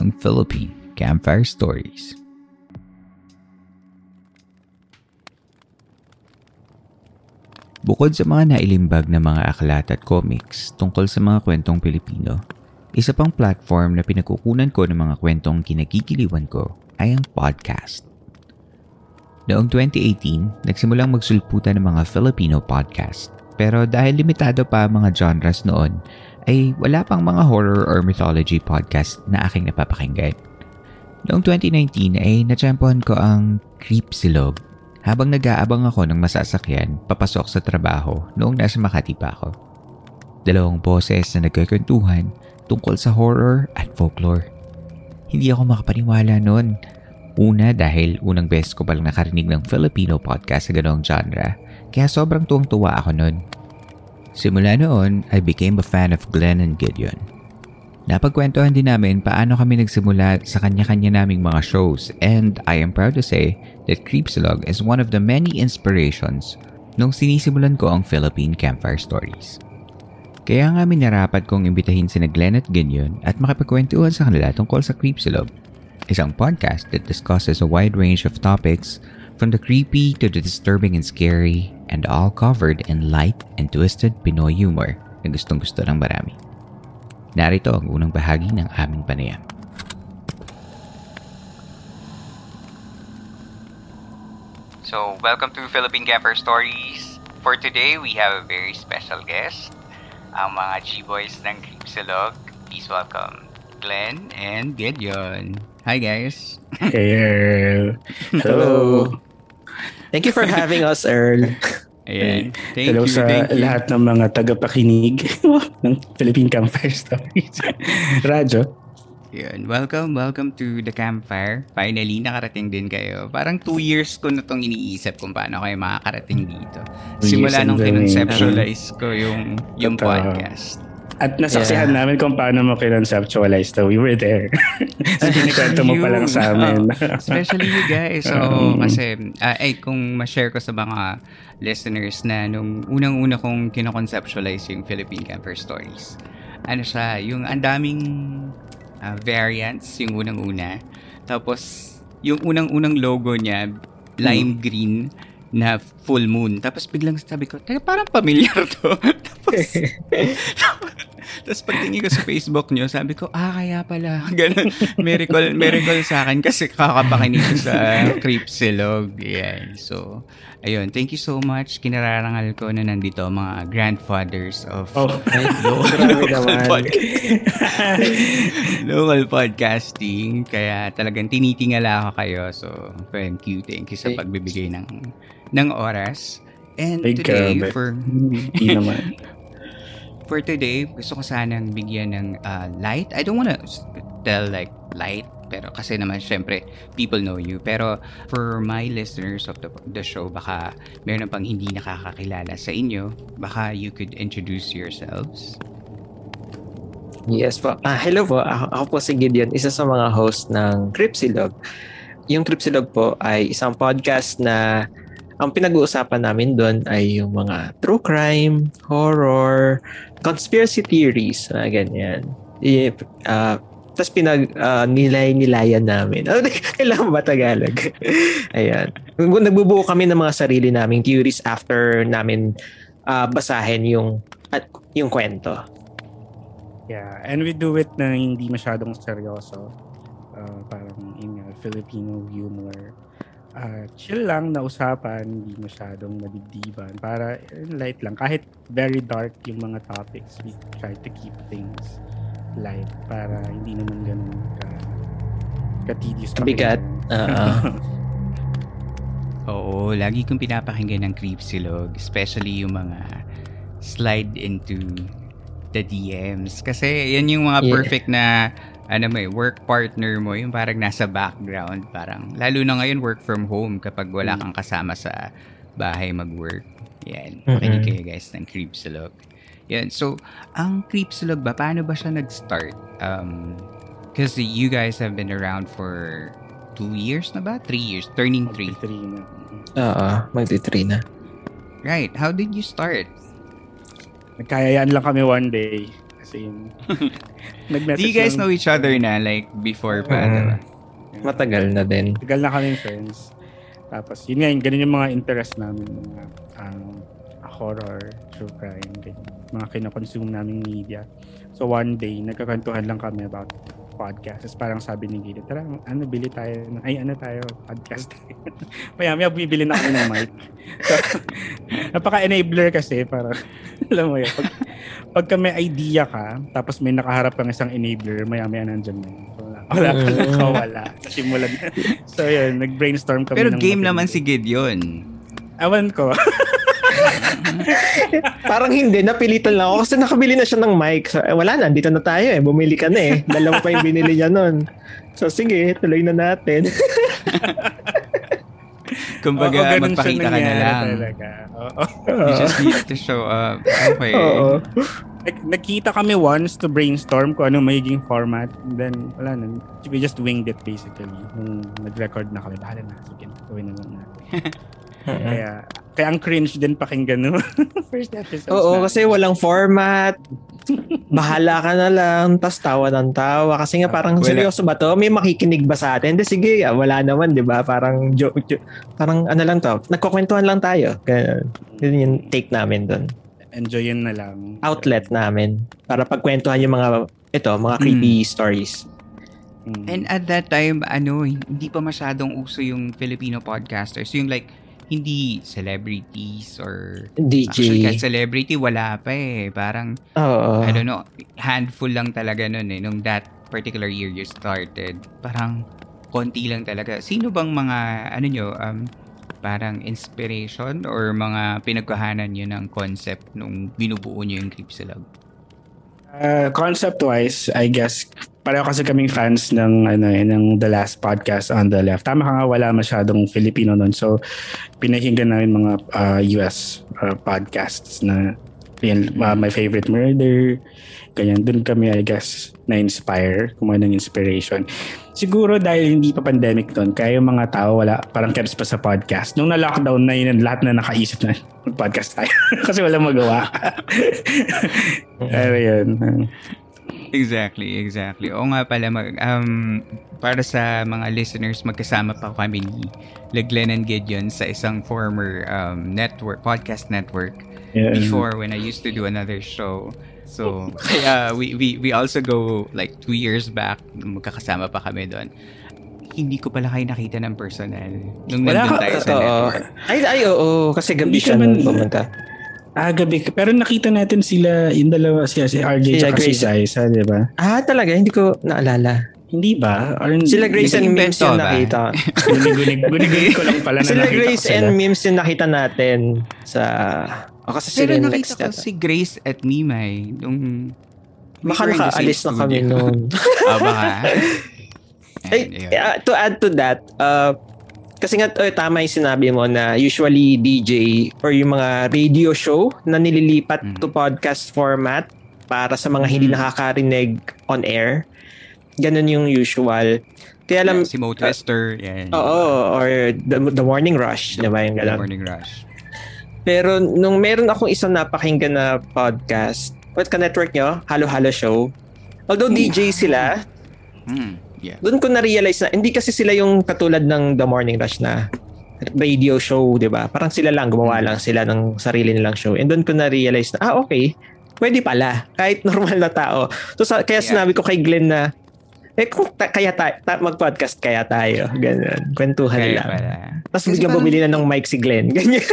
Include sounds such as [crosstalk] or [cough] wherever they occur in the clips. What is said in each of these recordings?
ang Philippine Campfire Stories. Bukod sa mga nailimbag na mga aklat at comics tungkol sa mga kwentong Pilipino, isa pang platform na pinagkukunan ko ng mga kwentong kinagigiliwan ko ay ang podcast. Noong 2018, nagsimulang magsulputan ng mga Filipino podcast. Pero dahil limitado pa ang mga genres noon, ay wala pang mga horror or mythology podcast na aking napapakinggan. Noong 2019 ay natsyempohan ko ang Creep Silog habang nag-aabang ako ng masasakyan papasok sa trabaho noong nasa Makati pa ako. Dalawang boses na nagkakwentuhan tungkol sa horror at folklore. Hindi ako makapaniwala noon. Una dahil unang beses ko palang nakarinig ng Filipino podcast sa ganong genre, kaya sobrang tuwang-tuwa ako noon. Simula noon, I became a fan of Glenn and Gideon. Napagkwentuhan din namin paano kami nagsimula sa kanya-kanya naming mga shows and I am proud to say that Creepsilog is one of the many inspirations nung sinisimulan ko ang Philippine Campfire Stories. Kaya nga minarapat kong imbitahin si Glenn at Gideon at makipagkwentuhan sa kanila tungkol sa Creepsilog, isang podcast that discusses a wide range of topics from the creepy to the disturbing and scary and all covered in light and twisted Pinoy humor na gustong gusto ng marami. Narito ang unang bahagi ng aming panayam. So, welcome to Philippine Camper Stories. For today, we have a very special guest. Ang mga G-boys ng Creepsilog. Please welcome Glenn and Gideon. Hi guys. [laughs] Hey, Earl. Hello. Thank you for [laughs] having us, Earl. Ayan. Thank Hello you, sa thank you. lahat ng mga tagapakinig [laughs] ng Philippine Campfire Stories. Radyo. Yun. Welcome, welcome to the campfire. Finally, nakarating din kayo. Parang two years ko na itong iniisip kung paano kayo makakarating dito. Two Simula years nung kinonceptualize ko yung, yung Totoo. podcast. At nasaksihan namin kung paano mo kinonceptualize to. We were there. [laughs] so, kinikwento mo pa lang sa amin. [laughs] Oo. especially you guys. So, Mm. kasi, ah, ay, kung ma-share ko sa mga listeners na nung unang-una kong kinoconceptualize yung Philippine Camper Stories. Ano siya, yung ang daming ah, variants, yung unang-una. Tapos, yung unang-unang logo niya, lime green na full moon. Tapos biglang sabi ko, teka, parang familiar to. [laughs] Tapos, [laughs] tapos pagtingin ko sa Facebook nyo, sabi ko, ah, kaya pala. [laughs] Ganun. Miracle, miracle sa akin kasi kakapakinig sa Creepsilog. Yan. So, ayun. Thank you so much. Kinararangal ko na nandito mga grandfathers of Oh, Grabe naman. podcast. local podcasting. Kaya talagang tinitingala ako kayo. So, thank you. Thank you sa pagbibigay ng ng oras. And Ay, today, grabe. for [laughs] Hindi naman. [laughs] for today, gusto ko sanang bigyan ng uh, light. I don't wanna tell like light, pero kasi naman syempre, people know you. Pero for my listeners of the, the show, baka meron pang hindi nakakakilala sa inyo. Baka you could introduce yourselves. Yes po. Ah, hello po. Ako, ako po si Gideon, isa sa mga host ng Cripsilog. Yung Cripsilog po ay isang podcast na ang pinag-uusapan namin doon ay yung mga true crime, horror, conspiracy theories, mga ganyan. I, uh, tapos pinag uh, nilay-nilayan namin. [laughs] Oh, kailangan ba Tagalog? [laughs] Ayan. Nagbubuo kami ng mga sarili naming theories after namin uh, basahin yung at yung kwento. Yeah, and we do it na hindi masyadong seryoso. Uh, parang in uh, Filipino humor. Uh, chill lang na usapan, hindi masyadong madibdiban. Para eh, light lang. Kahit very dark yung mga topics, we try to keep things light para hindi naman ganun ka ka-tedious. Bigat. Uh, [laughs] Oo, lagi kong pinapakinggan ng Creepsilog, especially yung mga slide into the DMs. Kasi yan yung mga Yeah. perfect na ano mo eh, work partner mo, yung parang nasa background. Parang, lalo na ngayon work from home kapag wala kang kasama sa bahay mag-work. Yan, makinig Mhm. kayo guys ng Creepsilog. Yan, so, ang Creepsilog ba, paano ba siya nag-start? Um, Because you guys have been around for two years na ba? Three years, turning three. Three na. Oo, magti-three na. Right, how did you start? Nagkayayaan lang kami one day. Kasi [laughs] yun. Do nag-message you guys lang- know each other na like before pa, diba? Matagal na din. Tagal na kami friends. Tapos, yun nga, yun, ganun yung mga interest namin. Mga um, horror, true crime, ganyan. mga kinoconsume naming media. So, one day, nagkakantuhan lang kami about podcast. Tapos parang sabi ni Gita, tara, ano, bili tayo. ng- Ay, ano tayo, podcast. [laughs] maya, maya, bibili na kami ng mic. So, [laughs] napaka-enabler kasi, para, [laughs] alam mo yun, pag, pagka may idea ka, tapos may nakaharap kang isang enabler, maya, maya nandyan na yun. Wala, wala ka nakawala. Simulan. so, yun, nag-brainstorm kami Pero ng game naman si Gideon. Ewan ko. [laughs] Parang hindi, napilitan lang ako kasi nakabili na siya ng mic. So, eh, wala na, dito na tayo eh. Bumili ka na eh. Dalawa pa yung binili niya nun. So sige, tuloy na natin. [laughs] Kumbaga, Oo, magpakita ka na lang. Talaga. Oo. You just need to show up. Okay. Oo. Nag- Nagkita kami once to brainstorm kung ano magiging format. And then, wala na. We just winged it basically. Nung nag-record na kami, bahala na. Sige, gawin na lang natin. [laughs] kaya, kaya ang cringe din pakinggan no? [laughs] First episode. Oo, kasi walang format. Bahala ka na lang. Tapos tawa ng tawa. Kasi nga parang Wala. seryoso ba to? May makikinig ba sa atin? Hindi, sige, ah, wala naman, di ba? Parang joke, joke. Parang ano lang to. Nagkukwentuhan lang tayo. Ganun. Yun yung take namin doon. Enjoyin na lang. Outlet namin. Para pagkwentuhan yung mga, ito, mga creepy stories. Mm. And at that time, ano, hindi pa masyadong uso yung Filipino podcasters. Yung like, hindi celebrities or... Actually, kahit DJ. celebrity, wala pa eh. Parang, Oo. I don't know, handful lang talaga nun eh. Nung that particular year you started, parang konti lang talaga. Sino bang mga, ano nyo, um, parang inspiration or mga pinagkahanan nyo ng concept nung binubuo nyo yung Creepsilog? Uh, concept-wise, I guess, pareho kasi kaming fans ng, ano, eh, ng The Last Podcast on the Left. Tama ka nga, wala masyadong Filipino nun. So, pinahinggan namin mga uh, US uh, podcasts na yun, uh, My Favorite Murder, ganyan. Doon kami, I guess, na-inspire, kumuha ng inspiration. Siguro dahil hindi pa pandemic doon, kaya yung mga tao wala, parang keps pa sa podcast. Nung na-lockdown na yun, lahat na nakaisip na mag-podcast tayo. [laughs] kasi walang magawa. Pero yun. Exactly, exactly. Oo nga pala, mag, um, para sa mga listeners, magkasama pa kami ni Leglen and Gideon sa isang former um, network, podcast network Yeah. before when I used to do another show. So, kaya we, we, we also go like two years back, magkakasama pa kami doon. Hindi ko pala kayo nakita ng personal. Nung Wala nandun tayo sa network. Ay, ay, oo. Kasi gabi siya ka man- nung pumunta. Ah, gabi. Pero nakita natin sila, yung dalawa, si, si RJ at si Grace. Zaisa, di ba? Ah, talaga? Hindi ko naalala. Hindi ba? Or, Sila Grace and Mims yung nakita. Gunig-gunig gunig ko lang pala na Sila nakita Grace ko sila. and Mims yung nakita natin sa... O kasi Pero sila yung nakita ko si Grace at Mimay nung we Baka the nakaalis na kami [laughs] noon. Ah, baka. [laughs] Ay, uh, to add to that, uh, kasi nga uh, tama yung sinabi mo na usually DJ or yung mga radio show na nililipat Mm. to podcast format, para sa mga hindi nakakarinig on air. Ganun yung usual. Kaya alam, si Mo Twister, yan. oo, or the, the Morning Rush, di ba yung The ganun? Morning Rush. Pero nung meron akong isang napakinggan na podcast, what ka network nyo? Halo Halo Show. Although DJ sila, Hmm, yeah. doon ko na-realize na hindi kasi sila yung katulad ng The Morning Rush na radio show, 'di ba? Parang sila lang gumawa lang sila ng sarili nilang show. And doon ko na-realize na ah okay, pwede pala kahit [laughs] normal na tao. So sa, kaya Yeah. sinabi ko kay Glenn na eh kung ta- kaya tayo, ta- mag-podcast kaya tayo. Ganun. Kwentuhan Kaya lang. pala. Tapos parang- bumili na ng mic si Glenn. Ganyan.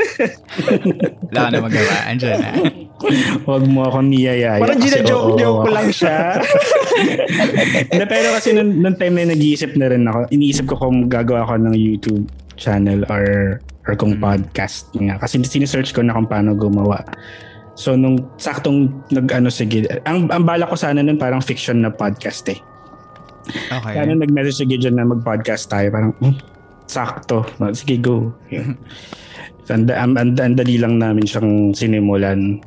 Wala na magawa. Andyan na. [laughs] Huwag mo ako niyayaya. Parang gina-joke-joke ko lang siya. [laughs] Hindi, pero kasi nung, nung time na nag-iisip na rin ako, iniisip ko kung gagawa ako ng YouTube channel or or kung Mm. podcast nga. Kasi sinesearch ko na kung paano gumawa. So nung saktong nag-ano sige, ang, ang bala ko sana nun parang fiction na podcast eh. Okay. Kaya nung nag-message si Gideon na mag-podcast tayo, parang, hmm, sakto. Sige, go. Yeah. [laughs] So, ang, ang, ang dali lang namin siyang sinimulan.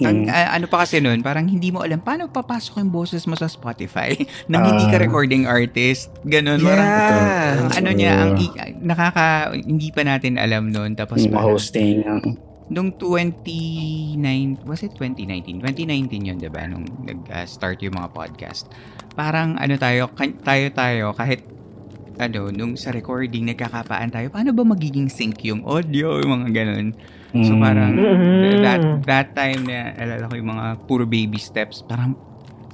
Ang, a- ano pa kasi nun, parang hindi mo alam paano papasok yung boses mo sa Spotify [laughs] nang hindi ka Ah. recording artist. Ganun. Parang, yeah. ang ano niya, ang nakaka, hindi pa natin alam nun. Tapos parang, hosting. Nung 29, was it 2019? 2019 yun, di ba? Nung nag-start yung mga podcast. Parang ano tayo, kan- tayo tayo, kahit ano, nung sa recording, nagkakapaan tayo, paano ba magiging sync yung audio, yung mga ganun. So Mm. parang Mhm. that that time na alala ko yung mga puro baby steps, parang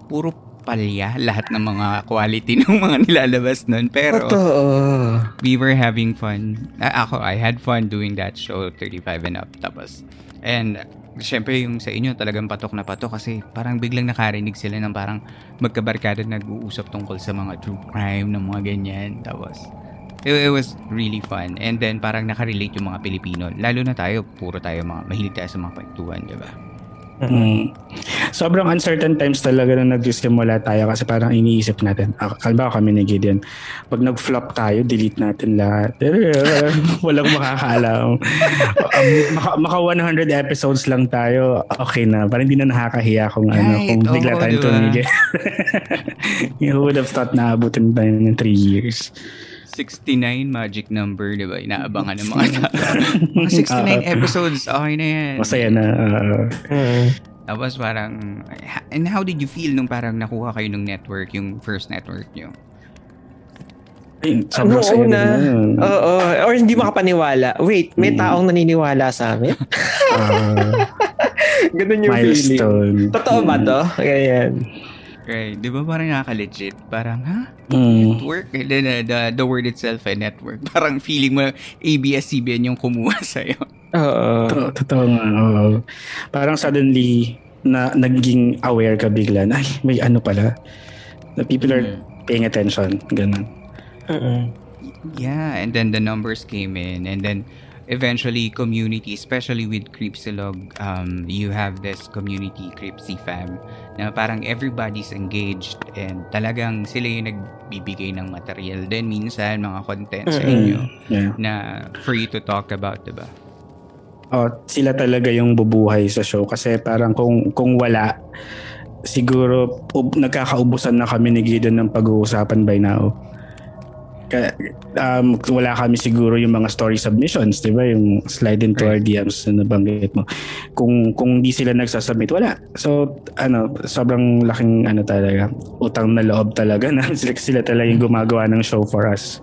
puro palya lahat ng mga quality [laughs] ng mga nilalabas nun. Pero Totoo. we were having fun. A- ako, I had fun doing that show 35 and up. Tapos, and syempre yung sa inyo talagang patok na patok kasi parang biglang nakarinig sila ng parang magkabarkada nag-uusap tungkol sa mga true crime ng mga ganyan. Tapos, it, it was really fun. And then parang nakarelate yung mga Pilipino. Lalo na tayo, puro tayo mga, mahilig tayo sa mga kwentuhan, di ba? Mm. Sobrang uncertain times talaga na nagsisimula tayo kasi parang iniisip natin. Ah, Kalba kami ni Gideon. Pag nag-flop tayo, delete natin lahat. [laughs] Walang makakaalam. Um, maka, maka 100 episodes lang tayo, okay na. Parang hindi na nakakahiya kung ano, Right, kung bigla tayong diba? tumigil. [laughs] You would have thought na abutin tayo ng 3 years. 69 magic number, di ba? Inaabangan ng mga [laughs] tao. mga 69 episodes, okay na yan. Masaya na. ah, Mm. Tapos parang, and how did you feel nung parang nakuha kayo ng network, yung first network nyo? ay, sobrang Noong saya una, din. Oo. Or hindi makapaniwala. Wait, may Mm. taong naniniwala sa amin? Ah, [laughs] Ganun yung feeling. milestone. Totoo ba to? Ganyan. Right. Di ba parang nakaka-legit? Parang, ha? Mm. Network? Then, uh, the, the word itself ay network. [laughs] Parang feeling mo ABS-CBN yung kumuha [laughs] sa'yo. Oo. Totoo, totoo nga. oo. Parang suddenly na naging aware ka bigla na, ay, may ano pala. The people are Mm. paying attention. Ganun. Mm-mm. Yeah, and then the numbers came in, and then eventually community, especially with Creepsilog, um, you have this community Creepsy fam na parang everybody's engaged and talagang sila yung nagbibigay ng material din minsan mga content sa inyo Yeah. na you to talk about, diba? Oh, sila talaga yung bubuhay sa show kasi parang kung kung wala siguro ub, nagkakaubusan na kami ni Gideon ng pag-uusapan by now. Um, wala kami siguro yung mga story submissions, di ba? Yung slide into our DMs na nabanggit mo. Kung kung di sila nagsasubmit, wala. So, ano, sobrang laking ano talaga, utang na loob talaga na [laughs] sila, sila talaga yung gumagawa ng show for us.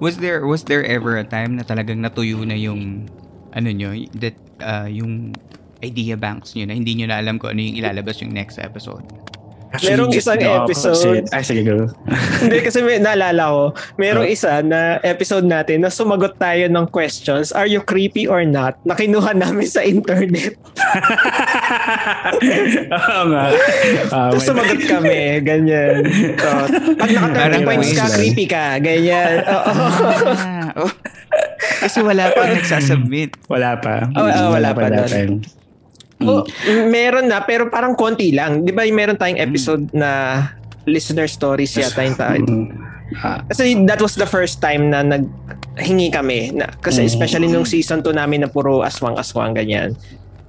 Was there was there ever a time na talagang natuyo na yung ano nyo, that uh, yung idea banks nyo na hindi nyo na alam kung ano yung ilalabas yung next episode? Merong just isang episode- opposite. Ay, sige, go. [laughs] Hindi kasi may naalala ko, merong Oh. isa na episode natin na sumagot tayo ng questions, are you creepy or not? Na kinuha namin sa internet. [laughs] Oo nga. Ah, Tapos may- sumagot kami, ganyan. So, pag naka 30 Parang points ka, creepy ka, ganyan. [laughs] Oo. Ah, oh. Kasi wala pa nagsasubmit. Wala pa. Oh, oh, wala pa that nun. time. Oh, meron na, pero parang konti lang. Di ba meron tayong episode na listener stories yata yung tayo. Mm. Kasi that was the first time na naghingi kami. Na, kasi Mm. especially nung season 2 namin na puro aswang-aswang ganyan.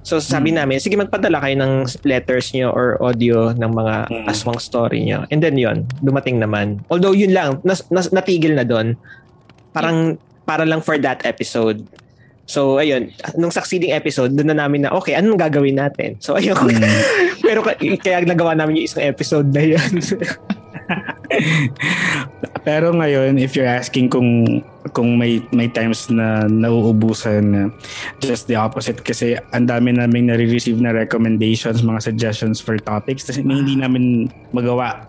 So sabi namin, sige magpadala kayo ng letters nyo or audio ng mga Mm. aswang story nyo. And then yon dumating naman. Although yun lang, nas, nas, natigil na doon. Parang para lang for that episode. So ayun, nung succeeding episode, doon na namin na, okay, anong gagawin natin? So [laughs] ayun, Mm. pero ka- kaya nagawa namin yung isang episode na yun. [laughs] Pero ngayon, if you're asking kung kung may may times na nauubusan, just the opposite kasi ang dami naming nare-receive na recommendations, mga suggestions for topics kasi hindi namin magawa.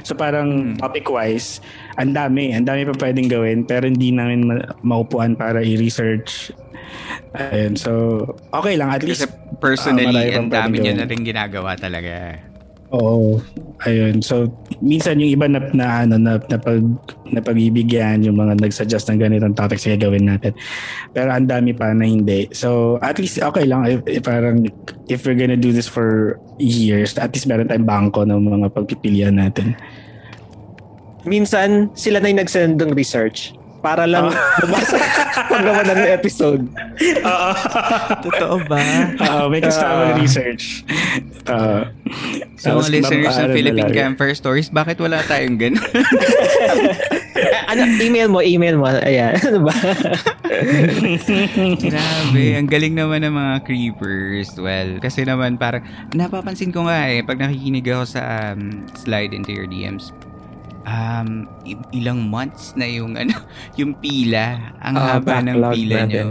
So parang Hmm. topic-wise, ang dami, ang dami pa pwedeng gawin pero hindi namin ma- maupuan para i-research. Ayun, so okay lang at Kasi least personally, Ah, marami ang dami niya na rin ginagawa talaga. Oo. Ayun. So, minsan yung iba na, na ano na, na pag napagbibigyan yung mga nagsuggest ng ganitong topics na gawin natin. Pero ang dami pa na hindi. So, at least okay lang if, if parang if we're gonna do this for years, at least meron tayong bangko ng mga pagpipilian natin. Minsan, sila na yung nagsend ng research para lang [laughs] bumasa [laughs] paggawa ng episode. Oo. Totoo ba? Oo, may kasama Ah. research. Uh, So, mga listeners ng Philippine Camper Stories, bakit wala tayong ganun? [laughs] Ano, email mo, email mo. Ayan, ano ba? Grabe, ang galing naman ng mga creepers. Well, kasi naman parang napapansin ko nga eh pag nakikinig ako sa um, slide into your DMs. Um, ilang months na yung [laughs] ano, yung pila. Ang Ah, haba ng pila natin. nyo.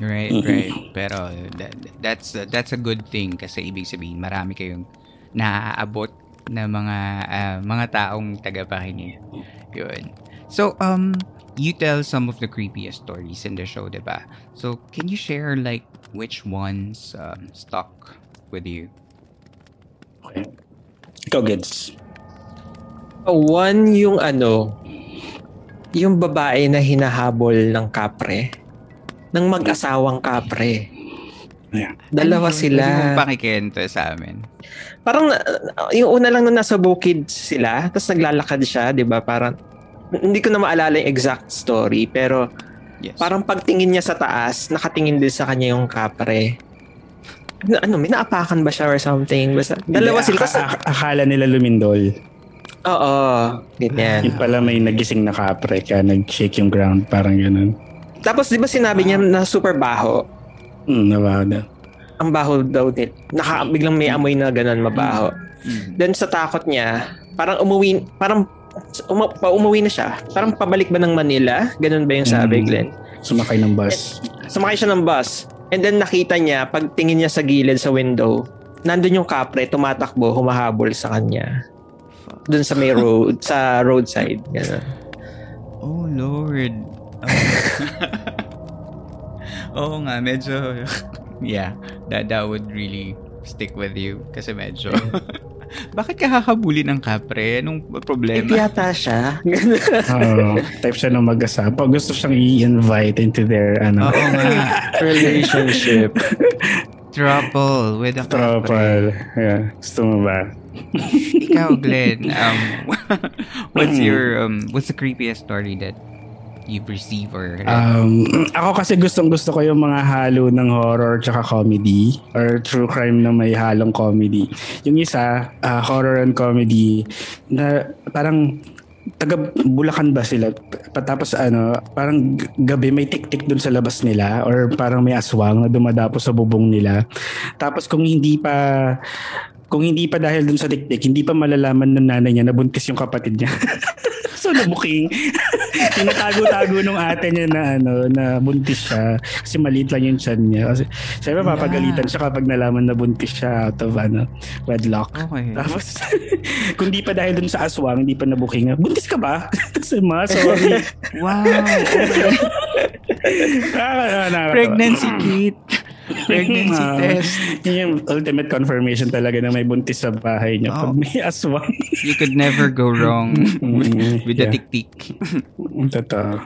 Right, right. Pero that, that's uh, that's a good thing kasi ibig sabihin marami kayong naaabot na mga ah, mga taong tagapakinig. Yun. So, um, you tell some of the creepiest stories in the show, diba? So, can you share like which ones um, stuck with you? Ikaw, Gids. One yung ano, yung babae na hinahabol ng kapre. Ng mag-asawang kapre. Yeah. Dalawa Ano sila. Mong pakikento sa amin. Parang uh, yung una lang nung nasa bukid sila, tapos naglalakad siya, 'di ba? Parang hindi ko na maalala yung exact story, pero Yes. parang pagtingin niya sa taas, nakatingin din sa kanya yung kapre. Ano, ano may naapakan ba siya or something? Basta, dalawa sila. ak- akala nila lumindol. Oo, ganyan. Yung pala may nagising na kapre kaya nag-shake yung ground. Parang ganun. Tapos, di ba sinabi niya na super baho? Hmm, nabaho Ang baho daw din. Naka, biglang may amoy na ganun, mabaho. Mm. Then sa takot niya, parang umuwi, parang uma, pa umuwi na siya. Parang pabalik ba ng Manila? Ganun ba yung sabi, Mm. Glenn? Sumakay ng bus. Sumakay siya ng bus. And then nakita niya, pag tingin niya sa gilid sa window, nandun yung kapre, tumatakbo, humahabol sa kanya. Doon sa may road, [laughs] sa roadside. Ganun. Oh, Lord. [laughs] Oo nga, medyo... [laughs] yeah, that, that would really stick with you. Kasi medyo... Bakit ka hakabulin ng kapre? Anong Eh, problema? yata siya. Oo. type siya ng mag-asawa. Pag gusto siyang i-invite into their ano, Oo nga. Relationship. Trouble with a kapre. tropal. Yeah. Gusto mo ba? Ikaw, Glenn, [laughs] um, [laughs] what's your, um, what's the creepiest story that you've received or? Um, [clears throat] ako kasi gustong gusto ko yung mga halo ng horror tsaka comedy or true crime na may halong comedy. Yung isa, ah, horror and comedy na parang taga Bulacan ba sila? Patapos ano, parang gabi may tik-tik dun sa labas nila or parang may aswang na dumadapo sa bubong nila. Tapos kung hindi pa kung hindi pa dahil dun sa tik-tik, hindi pa malalaman ng nanay niya na buntis yung kapatid niya. [laughs] so nabuking. [laughs] Tinatago-tago nung ate niya na ano na buntis siya kasi maliit lang yung tiyan niya. Kasi syempre papagalitan siya kapag nalaman na buntis siya out of ano wedlock. okay. Tapos, [laughs] kung di pa dahil dun sa aswang, hindi pa nabuking, buntis ka ba? Tapos, ma, sorry. Wow! Okay. Pregnancy kit. Pregnancy test. Yun yung ultimate confirmation talaga na may buntis sa bahay niya. Pag Oh. may aswang. You could never go wrong with, with the yeah. tik-tik. Totoo.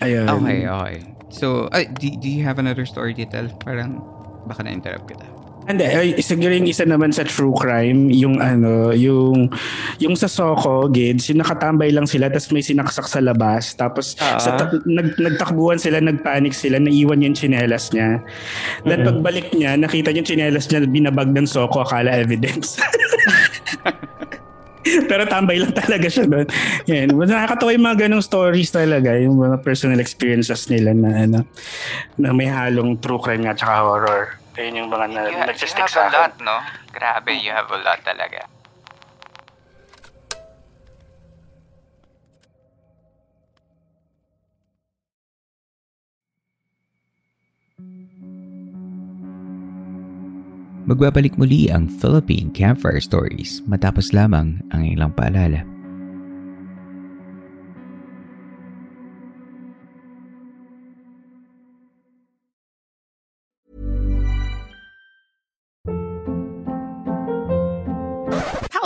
Ayun. Okay, okay. So, ay, do, do you have another story to tell? Parang, baka na-interrupt kita. Hindi, ay, siguro yung isa naman sa true crime, yung ano, yung yung sa Soko, Gids, yung nakatambay lang sila tapos may sinaksak sa labas. Tapos Ah. sa ta- nag, nagtakbuhan sila, nagpanic sila, naiwan yung tsinelas niya. Then pagbalik niya, nakita yung tsinelas niya binabag ng Soko, akala evidence. [laughs] Pero tambay lang talaga siya doon. Yan. Nakakatawa yung mga ganong stories talaga, yung mga personal experiences nila na ano, na may halong true crime nga tsaka horror. Ayun yung mga na, You, ha- you nagsistick have sa a lot, akin. no? Grabe, you have a lot talaga. Magbabalik muli ang Philippine Campfire Stories matapos lamang ang ilang paalala.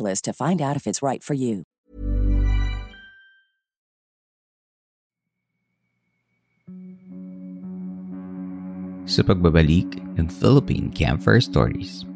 to find out if it's right for you. Sa pagbabalik ng Philippine Campfire Stories.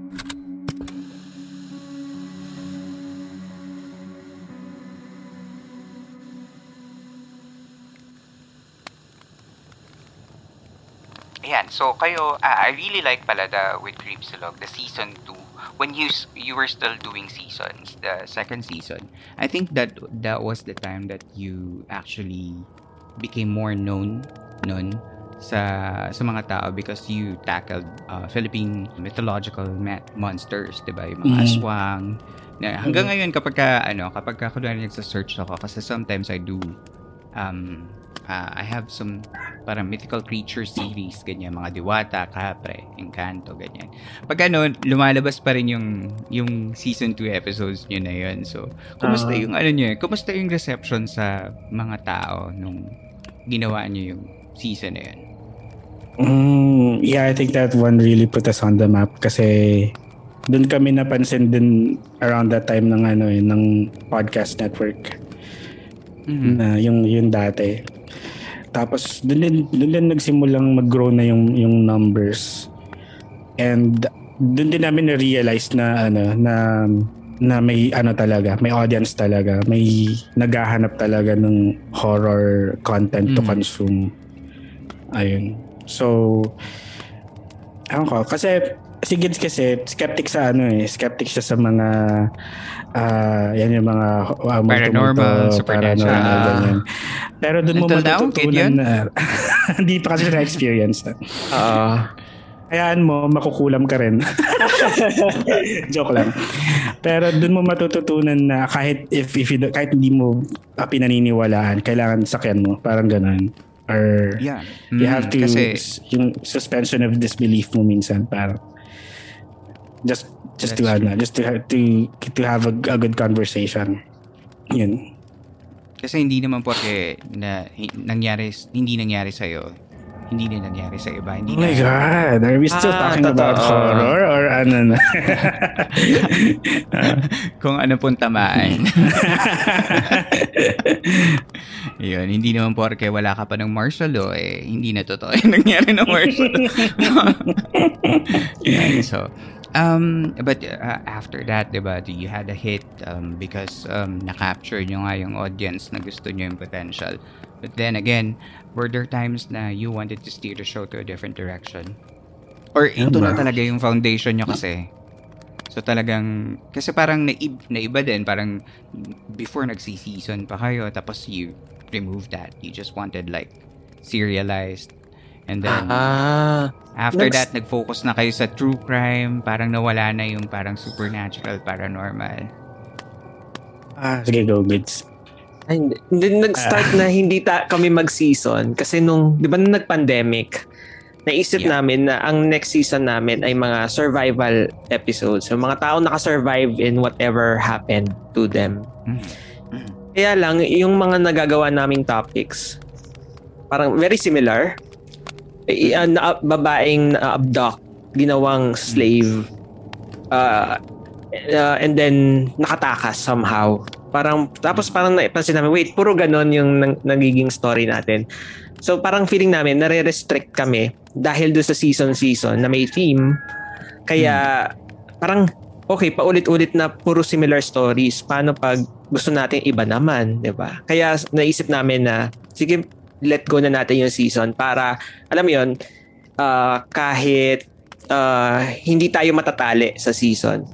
Ayan, so kayo, ah, I really like pala the with Creepsilog, the season 2. When you you were still doing seasons, the second season, I think that that was the time that you actually became more known nun sa sa mga tao because you tackled uh, Philippine mythological ma- monsters, 'di ba? Yung mga Mhm. aswang. Na hanggang ngayon kapag ka, ano, kapag ka kunwari nagsa-search ako kasi sometimes I do um uh, I have some parang mythical creature series, ganyan, mga diwata, kapre, encanto, ganyan. Pag ano, lumalabas pa rin yung, yung season 2 episodes nyo na yun. So, kumusta Ah. yung, ano nyo, kumusta yung reception sa mga tao nung ginawa nyo yung season na yun? Mm, yeah, I think that one really put us on the map kasi doon kami napansin din around that time ng ano eh, ng podcast network Mhm. na yung yung dati. Tapos doon doon nagsimulang mag-grow na yung yung numbers. And doon din namin na-realize na ano na na may ano talaga, may audience talaga, may naghahanap talaga ng horror content to Mhm. consume. Ayun. So, ewan ko, kasi si Gids kasi skeptic sa ano eh, skeptic siya sa mga ah yan yung mga uh, Paranormal, supernatural. paranormal, ganyan. Pero doon mo matututunan na [laughs] hindi pa kasi na experience. Ah, Hayaan mo, makukulam ka rin. [laughs] Joke lang. Pero doon mo matututunan na kahit if, if you, kahit hindi mo uh, pinaniniwalaan, kailangan sakyan mo. Parang ganun. Or Yeah. you Mm, have to, Kasi, yung suspension of disbelief mo minsan. Parang just just to That's ano, just to have to to have a, a good conversation. Yun. kasi hindi naman porque na, nangyari, hindi nangyari sa'yo, hindi na nangyari sa iba. Hindi Oh my God. Are we still Ah, talking about totoo. horror or ano na? [laughs] kung ano pong tamaan. [laughs] Yun, hindi naman porke wala ka pa ng martial law, eh, hindi na totoo yung nangyari ng martial law. [laughs] Yan, so, um, but uh, after that, di ba, you had a hit um, because um, na-capture nyo nga yung audience na gusto nyo yung potential. But then again, were there times na you wanted to steer the show to a different direction? Or ito na talaga yung foundation nyo kasi? So talagang, kasi parang naib, naiba din, parang before nagsi-season pa kayo, tapos you remove that. You just wanted like serialized. And then, Ah, after that, nag-focus na kayo sa true crime, parang nawala na yung parang supernatural, paranormal. ah, sige, go, Gids. Hindi. Hindi, nag-start na hindi ta kami mag-season kasi nung, di ba nung nag-pandemic, naisip Yeah. namin na ang next season namin ay mga survival episodes. So, mga tao nakasurvive in whatever happened to them. Mhm. Mhm. Kaya lang, yung mga nagagawa naming topics, parang very similar. Uh, na, babaeng na-abduct, ginawang slave, uh, uh, and then nakatakas somehow. Parang, tapos parang naipansin namin, wait, puro ganon yung nang- nagiging story natin. So parang feeling namin, nare-restrict kami dahil doon sa season-season na may theme. Kaya parang, okay, paulit-ulit na puro similar stories. Paano pag gusto natin iba naman, 'di ba? Kaya naisip namin na sige, let go na natin yung season para alam mo 'yon, ah, kahit ah, hindi tayo matatali sa season.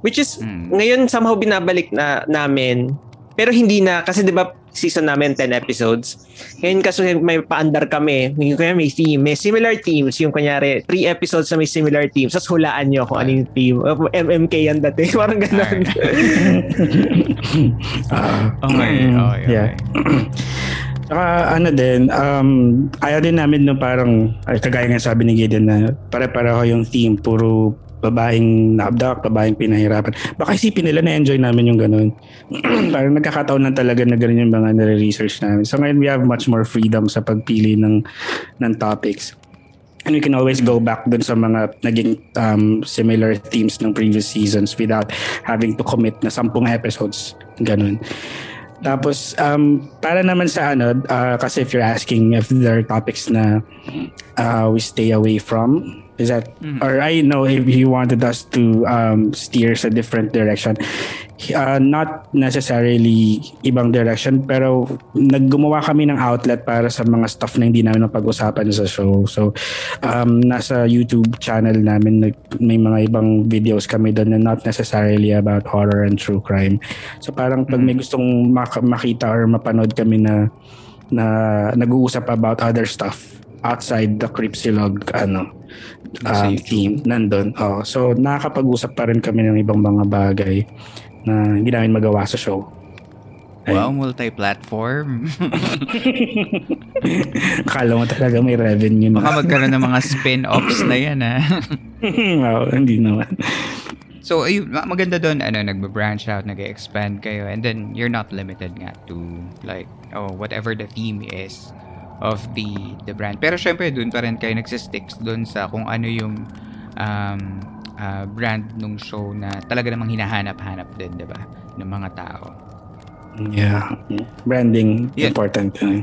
Which is Mm. ngayon somehow binabalik na namin pero hindi na kasi 'di ba season namin 10 episodes. Ngayon kasi may paandar kami, may kaya may theme, may similar themes, yung kunyari 3 episodes na may similar themes, tapos hulaan nyo kung ano yung theme. Uh, MMK yan dati, [laughs] parang ganun. Ah, [laughs] Okay, okay, Yeah. [clears throat] Saka ano din, um, ayaw din namin no parang, ay, kagaya nga sabi ni Gideon na pare-pareho yung theme, puro babaeng na-abduct, babaeng pinahirapan. Baka isipin nila na-enjoy namin yung ganun. [clears throat] parang nagkakataon na talaga na ganun yung mga nare-research namin. So ngayon we have much more freedom sa pagpili ng, ng topics. And we can always go back dun sa mga naging um, similar themes ng previous seasons without having to commit na sampung episodes. Ganun. Tapos, um, para naman sa ano, uh, kasi if you're asking if there are topics na uh, we stay away from, is that, Mhm. or I know if you wanted us to um, steer sa different direction, uh, not necessarily ibang direction, pero naggumawa kami ng outlet para sa mga stuff na hindi namin napag-usapan sa show. So, um, nasa YouTube channel namin, nag, may mga ibang videos kami doon na not necessarily about horror and true crime. So parang pag may gustong mak- makita or mapanood kami na na nag-uusap about other stuff outside the Cripsilog ano um, YouTube. team nandun. Oh, so nakakapag-usap pa rin kami ng ibang mga bagay na hindi namin magawa sa show. Wow, multi-platform. [laughs] Akala mo talaga may revenue na. Baka magkaroon ng mga spin-offs na yan, ha? [laughs] wow, hindi naman. So, ayun, ma- maganda doon, ano, nagbe-branch out, nag-expand kayo, and then you're not limited nga to, like, oh, whatever the theme is of the the brand. Pero syempre, doon pa rin kayo nagsisticks doon sa kung ano yung um, ah, brand nung show na talaga namang hinahanap-hanap din, di ba? Ng mga tao. Yeah. Branding Yeah. important. Uh,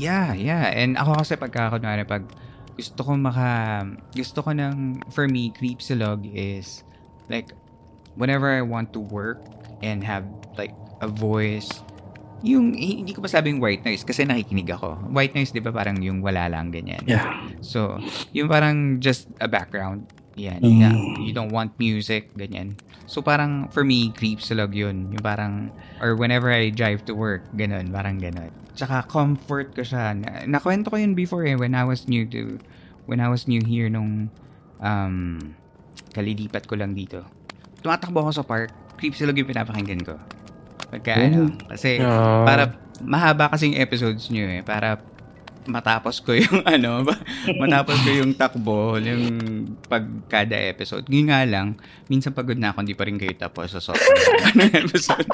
Yeah, yeah. And ako kasi pagka, kunwari, pag gusto ko maka, gusto ko ng, for me, Creepsilog is, like, whenever I want to work and have, like, a voice, yung, hindi ko masabing white noise kasi nakikinig ako. White noise, di ba, parang yung wala lang, ganyan. yeah. So, yung parang just a background. Yan. Mm. na you don't want music, ganyan. So, parang for me, creepsilog yun. Yung parang, or whenever I drive to work, ganun, parang ganun. Tsaka comfort ko siya. Na, nakwento ko yun before eh, when I was new to, when I was new here nung, um, kalilipat ko lang dito. Tumatakbo ako sa park, creepsilog yung pinapakinggan ko. Pagka ano, kasi, Ah. para mahaba kasing episodes nyo eh. Para matapos ko yung [laughs] ano, matapos ko yung takbo, yung pag kada episode. Yun nga lang, minsan pagod na ako, hindi pa rin kayo tapos sa sobrang [laughs] ng episode.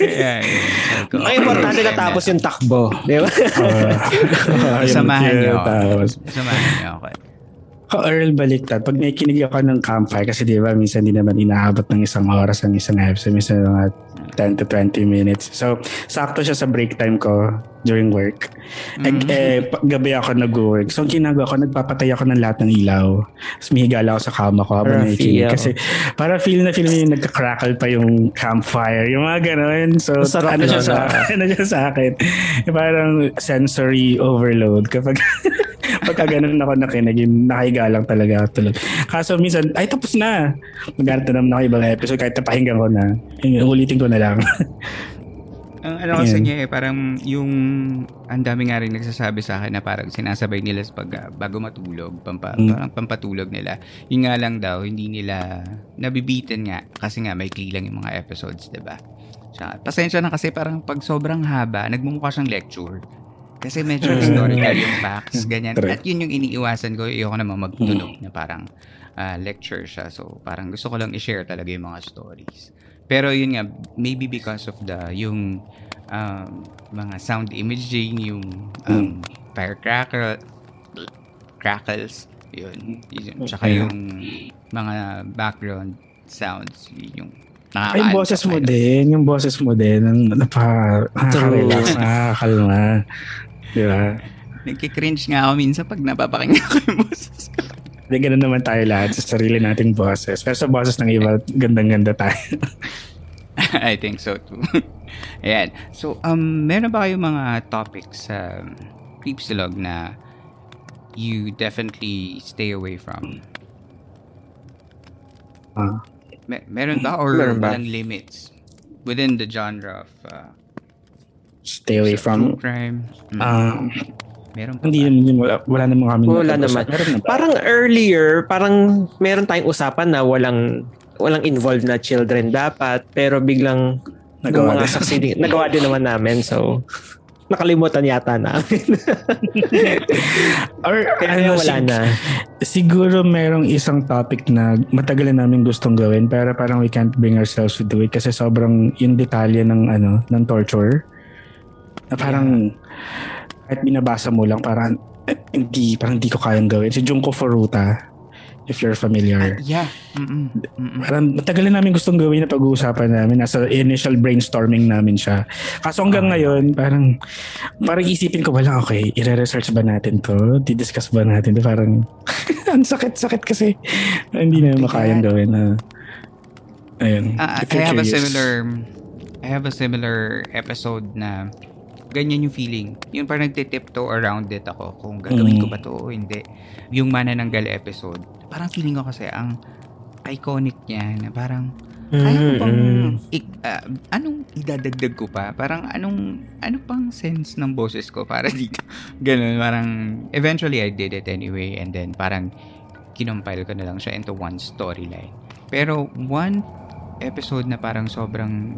Kaya, yun. Ko, Ang importante natapos yung takbo. Di ba? Uh, [laughs] Samahan niyo ako. Tapos, Samahan niyo ako. Ako, Earl, baliktad. Pag nakikinig ako ng campfire, kasi di ba, minsan di naman inaabot ng isang oras ang isang episode. Minsan mga 10 to 20 minutes. So, sakto siya sa break time ko during work. Eh, Mhm. eh, pag gabi ako nag-work. So, ang ginagawa ko, nagpapatay ako ng lahat ng ilaw. Tapos mihiga lang ako sa kama ko habang nakikinig. Kasi para feel na feel mo yung nagka-crackle pa yung campfire. Yung mga ganun. So, Masarap ano siya sa ah. [laughs] ano siya sa akin. Parang sensory overload. Kapag [laughs] pagka ganun ako nakinig, nakahiga lang talaga ako tulog. Kaso minsan, ay tapos na. Maghanap na naman ako ibang episode kahit napahinggan ko na. Ulitin ko na lang. [laughs] Ang ano kasi Ayan. niya eh, parang yung ang dami nga rin nagsasabi sa akin na parang sinasabay nila sa pag, bago matulog, pampa, Mm. parang pampatulog nila. Yung nga lang daw, hindi nila nabibitin nga kasi nga may lang yung mga episodes, 'di ba? Tsaka, pasensya na kasi parang pag sobrang haba, nagmumukha siyang lecture. Kasi medyo historical yung facts, ganyan. Correct. At yun yung iniiwasan ko, ayoko naman magtunog na parang ah, lecture siya. So, parang gusto ko lang i-share talaga yung mga stories. Pero yun nga, maybe because of the, yung um, mga sound imaging, yung um, firecracker, crackles, yun. yun. Tsaka Okay. yung mga background sounds, yun yung Ay, nakaka- yung boses mo din. Yung boses mo din. Ang napa, nakaka-relax, nakakakalma. Di ba? Nagkikringe nga ako minsan pag napapakinggan ko yung boses ko. Hindi ganun naman tayo lahat sa sarili nating boses. Pero sa boses ng iba, gandang-ganda tayo. [laughs] I think so too. [laughs] Ayan. So, um, meron ba kayong mga topics sa um, Creepsilog na you definitely stay away from? Ah. Me- meron ba or Meron ba? walang limits within the genre of uh, Stay away true from... crime? Mm. Um, meron pa hindi ba? naman, wala, wala naman kami Wala naman. Meron na? Parang earlier, parang meron tayong usapan na walang walang involved na children dapat pero biglang Nagawa mga din. succeeding, [laughs] nagawa din naman namin so nakalimutan yata namin. [laughs] Or, Kaya ano, wala sig- na. Siguro merong isang topic na matagal na namin gustong gawin pero parang we can't bring ourselves to do it kasi sobrang yung detalye ng ano ng torture na parang kahit binabasa mo lang parang eh, hindi parang hindi ko kayang gawin si Junko Furuta if you're familiar Ah, yeah. Mm-mm. Mm-mm. parang matagal na namin gustong gawin na pag-uusapan namin. Nasa initial brainstorming namin siya. Kaso hanggang Ah. ngayon, parang parang isipin ko wala, okay, i-research ba natin to? Di-discuss ba natin to? Parang [laughs] ang sakit-sakit kasi hindi na makayang gawin na ayun. If I have a curious. similar I have a similar episode na ganyan yung feeling. Yung parang nagtitiptoe around it ako kung gagawin ko Mm. ba to o hindi. Yung manananggal episode, parang feeling ko kasi ang iconic niya na parang kaya ko Mm-mm. ik- ah, anong idadagdag ko pa? Parang anong ano pang sense ng boses ko para [laughs] dito? Ganun, parang eventually I did it anyway and then parang kinumpile ko na lang siya into one storyline. Pero one episode na parang sobrang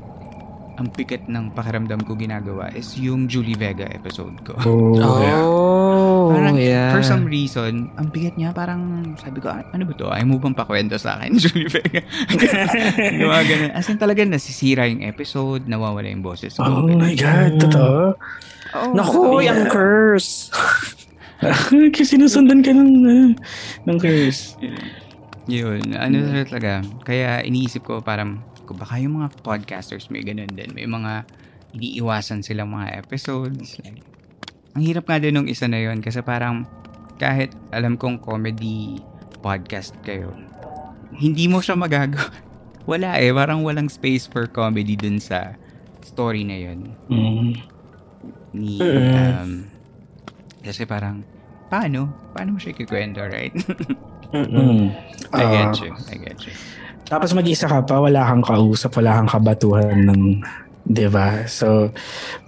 ang bigat ng pakiramdam ko ginagawa is yung Julie Vega episode ko. Oh, yeah. Oh, Parang yeah. for some reason, ang bigat niya parang sabi ko, "Ah, ano ba to? Ay mo bang pakwento sa akin, [laughs] Julie Vega? [laughs] mga ganun. As in talaga nasisira yung episode, nawawala yung boses ko. Oh my God, totoo. Oh, Naku, Yeah. yung curse. [laughs] Kasi sinusundan ka ng, uh, ng curse. Yun, ano talaga. Kaya iniisip ko parang, kung baka yung mga podcasters may ganun din. May mga iniiwasan silang mga episodes. Like, ang hirap nga din nung isa na yun kasi parang kahit alam kong comedy podcast kayo, hindi mo siya magagawa. [laughs] Wala eh, parang walang space for comedy dun sa story na yun. Mm. Ni, Mm. um, kasi parang, paano? Paano mo siya kikwento, right? [laughs] Mm-mm. Mm. I get Ah, you. I get you. Tapos mag-isa ka pa, wala kang kausap, wala kang kabatuhan ng, di ba? So,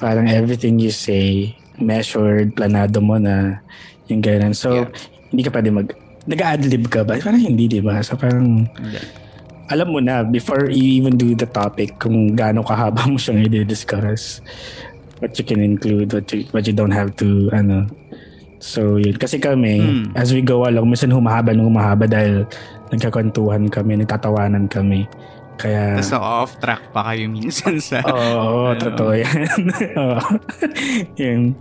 parang everything you say, measured, planado mo na, yung ganun. So, Yeah. hindi ka pwede mag, nag-adlib ka ba? Parang hindi, di ba? So, parang, Hindi. alam mo na, before you even do the topic, kung gaano kahaba mo siyang i-discuss, what you can include, what you, what you don't have to, ano. So, yun. Kasi kami, Hmm. as we go along, minsan humahaba ng humahaba dahil nagkakwentuhan kami, nagtatawanan kami. Kaya, Tapos off track pa kayo minsan sa... oo, Ano? totoo yan. [laughs] Oo. Yun.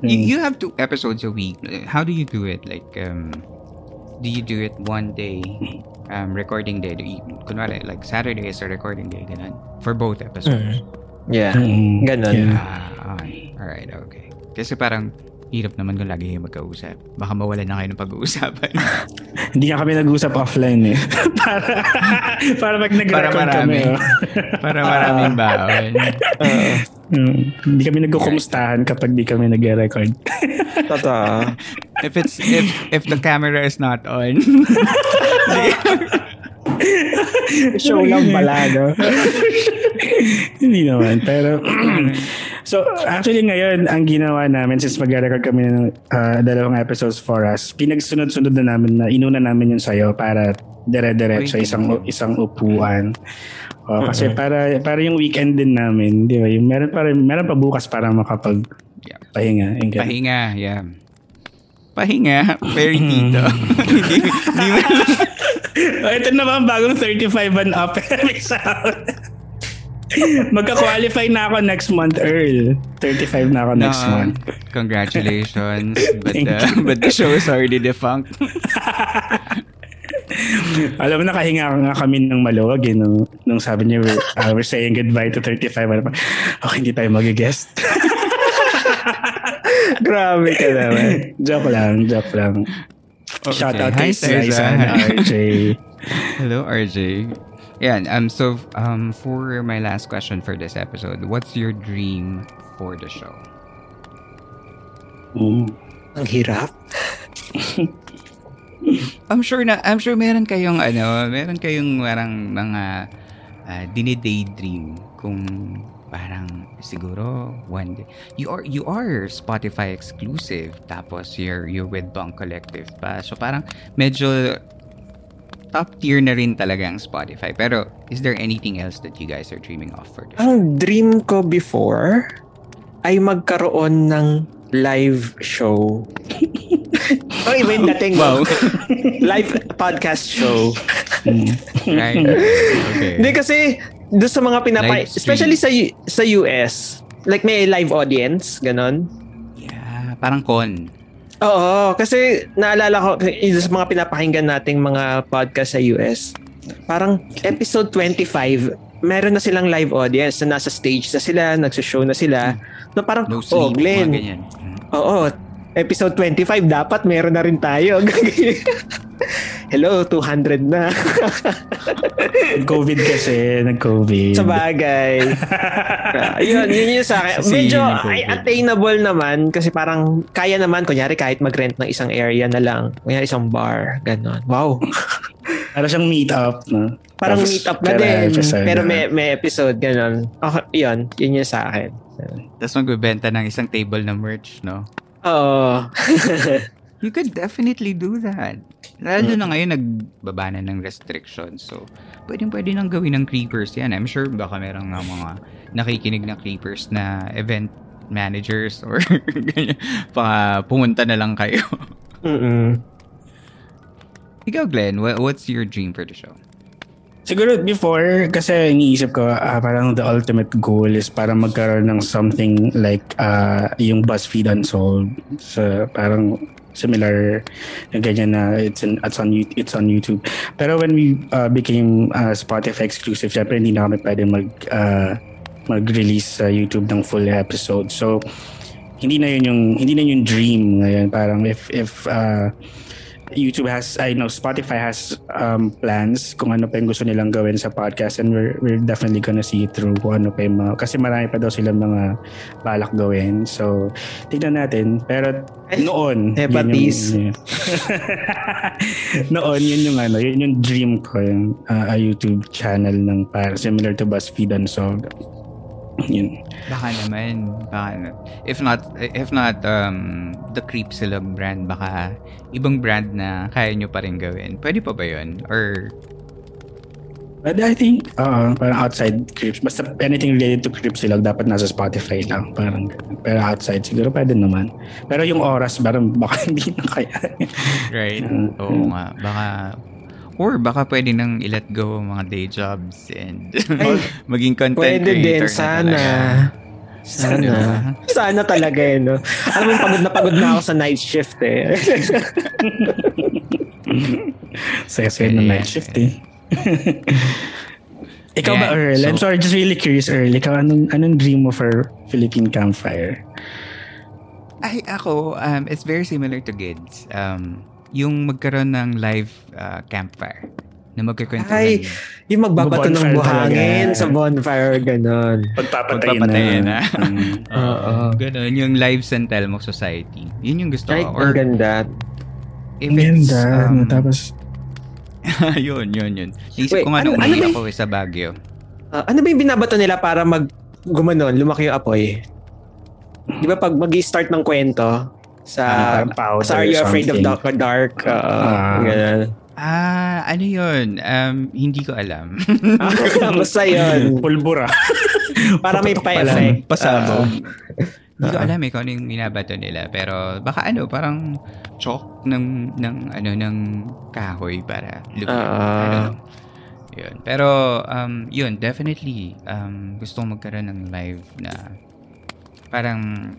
You, you have two episodes a week. How do you do it? Like, um, do you do it one day, um, recording day? Do you, kunwari, like Saturday is a recording day, ganun. For both episodes. Yeah. Mm, Ganon. yeah. Ah, okay. Alright, okay. Kasi parang, hirap naman kung lagi kayo magkausap. Baka mawala na kayo ng pag-uusapan. [laughs] Hindi nga kami nag-usap offline eh. [laughs] para, para pag nag-record Para kami. oh. [laughs] Para maraming baon. Mm, hindi kami nagkukumustahan kapag di kami nag-record. Totoo. If it's, if, if the camera is not on, Show lang pala, no? Hindi naman. Pero, so, actually ngayon, ang ginawa namin, since mag-record kami ng uh, dalawang episodes for us, pinagsunod-sunod na namin na inuna namin yung sayo para dire-diretso isang isang upuan. O, kasi para para yung weekend din namin, di ba? Yung meron pa rin- meron pa bukas para makapag Yeah. pahinga. Pahinga, yeah. Pahinga, very tito. [laughs] Hindi hindi mo [laughs] oh, ito na ba ang bagong 35 and up [laughs] episode? [laughs] Magka-qualify na ako next month, Earl. 35 na ako next No, month. Congratulations. [laughs] But Thank the, but the show is already defunct. [laughs] Alam mo, nakahinga nga kami ng maluwag eh, nung, nung sabi niya, we're, uh, we're saying goodbye to 35. Ano pa, okay, hindi tayo mag-guest. Grabe ka naman. joke lang, joke lang. Shout out Hi, kay Cesar. Liza and RJ. Hello, RJ. Yeah, um, so um, for my last question for this episode, what's your dream for the show? Mm. Ang hirap. [laughs] I'm sure na I'm sure meron kayong ano, meron kayong parang mga uh, dinidaydream kung parang siguro one day you are you are Spotify exclusive tapos you're you're with Bunk Collective pa. So parang medyo top tier na rin talaga ang Spotify. Pero is there anything else that you guys are dreaming of for this? Ang dream ko before ay magkaroon ng live show. [laughs] oh, iba yung dating Wow. [laughs] live podcast show. right? [laughs] Okay. Hindi kasi doon sa mga pinapa especially sa sa US, like may live audience, ganon. Yeah, parang con. Oo, kasi naalala ko sa mga pinapakinggan nating mga podcast sa US. Parang episode 25, meron na silang live audience na nasa stage na sila, nagsho-show na sila. No parang, No oh, sleep, Glenn, mga ganyan. Oo. Episode 25, dapat meron na rin tayo. [laughs] [laughs] Hello, 200 na. [laughs] Nag-COVID kasi, nag-COVID. sa bagay. [laughs] yun, yun yun sa akin. Kasi Medyo yun COVID. ay attainable naman kasi parang kaya naman, kunyari kahit mag-rent ng isang area na lang. Kunyari isang bar, ganon. Wow. [laughs] Para siyang meet up, no? Parang Tapos, meet up na din. episode, Pero may, may episode, ganon. Okay, yun. Yun yung sa akin. Tapos magbebenta ng isang table na merch, no? Oo. You could definitely do that. Lalo na ngayon, nagbaba na ng restrictions. So, pwedeng pwede nang gawin ng creepers yan. I'm sure baka merong nga mga nakikinig na creepers na event managers or [laughs] ganyan. Baka pumunta na lang kayo. Mm-mm. Ikaw, Glenn, wha- what's your dream for the show? Siguro before, kasi iniisip ko, ah, parang the ultimate goal is para magkaroon ng something like ah, yung BuzzFeed Unsolved. So, parang similar ganyan na it's, in, it's, on, it's on YouTube. Pero when we ah, became ah, Spotify exclusive, syempre hindi na kami pwede mag, ah, mag-release sa YouTube ng full episode. So, hindi na yun yung hindi na yun yung dream ngayon parang if if ah, YouTube has, I know Spotify has um, plans kung ano pa yung gusto nilang gawin sa podcast and we're, we're definitely gonna see through kung ano pa yung mga, kasi marami pa daw silang mga balak gawin. So, tignan natin. Pero noon, yun Hebatis. yung, [laughs] noon, yun yung ano, yun yung dream ko, yung uh, a YouTube channel ng para similar to BuzzFeed Unsolved. Yun. Baka naman, baka na- if not if not um the Creep Silog brand, baka ibang brand na kaya nyo pa rin gawin. Pwede pa ba 'yun? Or But I think, uh, parang outside Crips, basta anything related to Crips sila, dapat nasa Spotify lang. Parang, pero outside, siguro pwede naman. Pero yung oras, parang baka [laughs] hindi na kaya. right? Mm, [laughs] Oo nga, baka Or baka pwede nang i-let go ang mga day jobs and Ay, [laughs] maging content Pwede din, creator na sana. Sana. Sana talaga eh, no? Alam mo, pagod na pagod na ako sa night shift eh. [laughs] Saya-saya ng night shift eh. [laughs] Ikaw ba, Yeah, Earl? I'm so- sorry, just really curious, Earl. Ikaw, anong, anong dream mo for Philippine Campfire? Ay, ako, um, it's very similar to Gids. Um, yung magkaroon ng live uh, campfire na magkakwentuhan. Ay, yung magbabato ng buhangin talaga. sa bonfire, ganon. Pagpapatayin Pagpapatayin na. na. [laughs] Mm. Oo. Ganun, yung live San Telmo Society. Yun yung gusto Ay, ko. ang Or ganda. if Ang it's, ganda. um, [laughs] tapos, [laughs] yun, yun, yun. Naisip Wait, ko nga ano- nung ano y- ako eh, sa Baguio. Ah, ano ba yung binabato nila para mag gumanon, lumaki yung apoy? Di ba pag mag start ng kwento sa parang powder sa Are You Afraid of something. Dark? dark uh, Ah. ganun. Ah, ano yun? Um, hindi ko alam. [laughs] Ah, Basta yun. [laughs] pulbura. Para may pa-effect. Pasabog. Ah. Hindi ko Ah. alam eh kung ano yung binabato nila. Pero baka ano, parang chalk ng, ng, ano, ng kahoy para. Ah. Don't know. Yun. Pero, um, yun, definitely, um, gusto kong magkaroon ng live na parang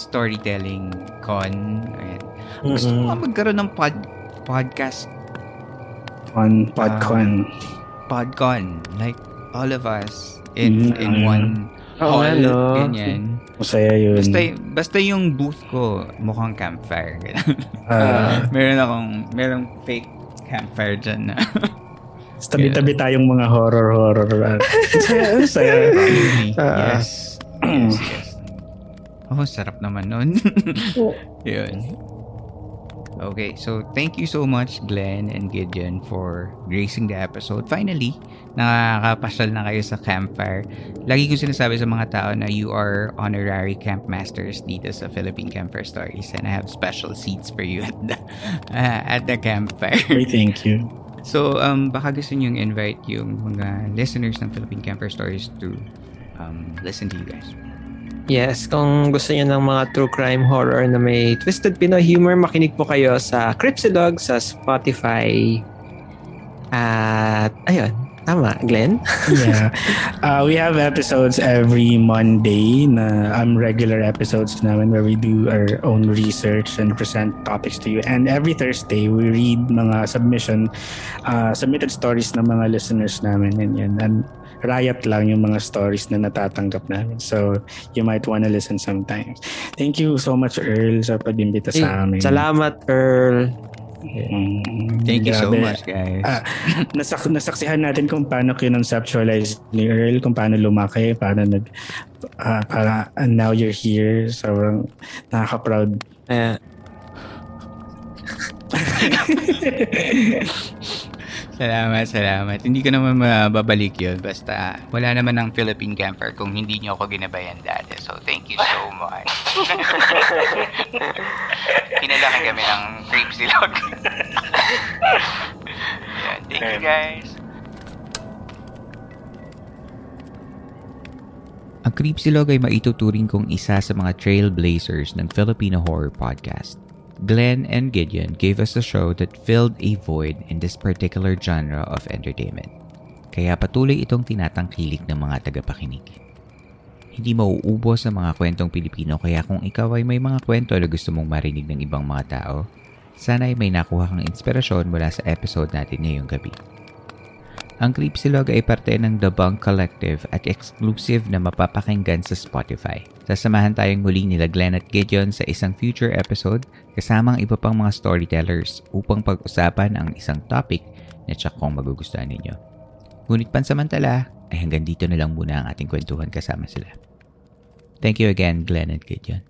storytelling con. Ayan. Gusto Mm-mm. nga magkaroon ng pod, podcast On PodCon. podcon. Like, all of us in Mm, in one nga, hall. no? Ganyan. Masaya yun. Basta, basta yung booth ko, mukhang campfire. [laughs] Ah, meron akong, merong fake campfire dyan na. [laughs] tabi-tabi tayong mga horror-horror. ah. Saya, saya. Ah. yes. Yes, yes. Oh, sarap naman nun. [laughs] Yun. Okay, so thank you so much Glenn and Gideon for gracing the episode. Finally, nakakapasyal na kayo sa campfire. Lagi ko sinasabi sa mga tao na you are honorary camp masters dito sa Philippine Campfire Stories and I have special seats for you at the uh, at the campfire. Uy, thank you. So, um, baka gusto nyo invite yung mga listeners ng Philippine Camper Stories to um, listen to you guys. Yes, kung gusto niyo ng mga true crime horror na may twisted Pinoy humor, makinig po kayo sa Cripsilog sa Spotify. At, ayun, tama, Glenn? [laughs] yeah. Uh, we have episodes every Monday na um, regular episodes namin where we do our own research and present topics to you. And every Thursday, we read mga submission, uh, submitted stories ng mga listeners namin. And, yun. and riot lang yung mga stories na natatanggap namin. So, you might wanna listen sometimes. Thank you so much, Earl, sa pag-imbita sa amin. Salamat, Earl. Mm, Thank you so grabe. much, guys. Ah, [laughs] nasak nasaksihan natin kung paano kinonceptualize ni Earl, kung paano lumaki, paano nag ah, para and now you're here. Sobrang nakaka-proud. Eh, [laughs] [laughs] salamat, salamat. Hindi ko naman mababalik yun. Basta, wala naman ng Philippine Camper kung hindi nyo ako ginabayan dati. So, thank you so much. [laughs] Pinalaki kami ng creep silog. Yan. Thank you, guys. Ang Creepsilog ay maituturing kong isa sa mga trailblazers ng Filipino Horror Podcast. Glenn and Gideon gave us a show that filled a void in this particular genre of entertainment. Kaya patuloy itong tinatangkilik ng mga tagapakinig. Hindi mauubos sa mga kwentong Pilipino kaya kung ikaw ay may mga kwento na gusto mong marinig ng ibang mga tao, sana ay may nakuha kang inspirasyon mula sa episode natin ngayong gabi. Ang Creepsilog ay parte ng The Bunk Collective at exclusive na mapapakinggan sa Spotify. Sasamahan tayong muli nila Glenn at Gideon sa isang future episode kasamang iba pang mga storytellers upang pag-usapan ang isang topic na tsak kong magugustuhan ninyo. Ngunit pansamantala ay hanggang dito na lang muna ang ating kwentuhan kasama sila. Thank you again, Glenn and Gideon.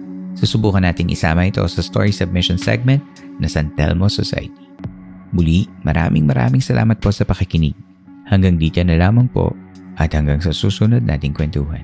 Susubukan nating isama ito sa story submission segment na San Telmo Society. Muli, maraming maraming salamat po sa pakikinig. Hanggang dito na lamang po at hanggang sa susunod nating kwentuhan.